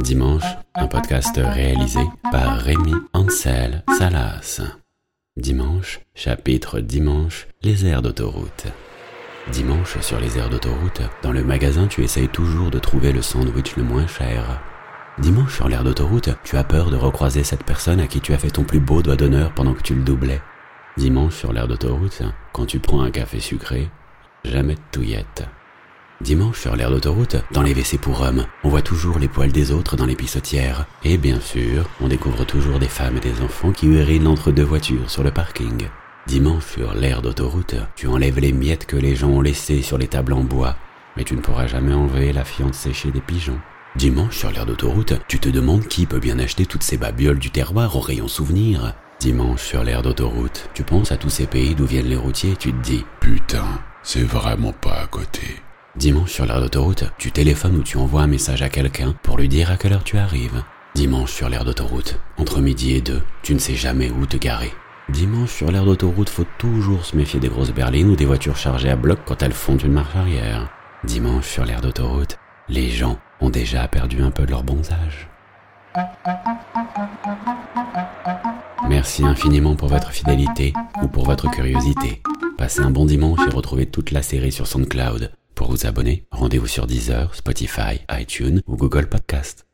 Dimanche, un podcast réalisé par Rémi Ansel Salas. Dimanche, chapitre Dimanche, les aires d'autoroute. Dimanche, sur les aires d'autoroute, dans le magasin, tu essayes toujours de trouver le sandwich le moins cher. Dimanche, sur l'aire d'autoroute, tu as peur de recroiser cette personne à qui tu as fait ton plus beau doigt d'honneur pendant que tu le doublais. Dimanche, sur l'aire d'autoroute, quand tu prends un café sucré, jamais de touillette. Dimanche, sur l'aire d'autoroute, dans les WC pour hommes, on voit toujours les poils des autres dans les pissotières. Et bien sûr, on découvre toujours des femmes et des enfants qui urinent entre deux voitures sur le parking. Dimanche, sur l'aire d'autoroute, tu enlèves les miettes que les gens ont laissées sur les tables en bois, mais tu ne pourras jamais enlever la fiente séchée des pigeons. Dimanche, sur l'aire d'autoroute, tu te demandes qui peut bien acheter toutes ces babioles du terroir au rayon souvenir. Dimanche, sur l'aire d'autoroute, tu penses à tous ces pays d'où viennent les routiers et tu te dis Putain, c'est vraiment pas à côté. Dimanche sur l'aire d'autoroute, tu téléphones ou tu envoies un message à quelqu'un pour lui dire à quelle heure tu arrives. Dimanche sur l'aire d'autoroute, entre midi et deux, tu ne sais jamais où te garer. Dimanche sur l'aire d'autoroute, faut toujours se méfier des grosses berlines ou des voitures chargées à bloc quand elles font une marche arrière. Dimanche sur l'aire d'autoroute, les gens ont déjà perdu un peu de leur bon âge. Merci infiniment pour votre fidélité ou pour votre curiosité. Passez un bon dimanche et retrouvez toute la série sur SoundCloud. Pour vous abonner, rendez-vous sur Deezer, Spotify, iTunes ou Google Podcast.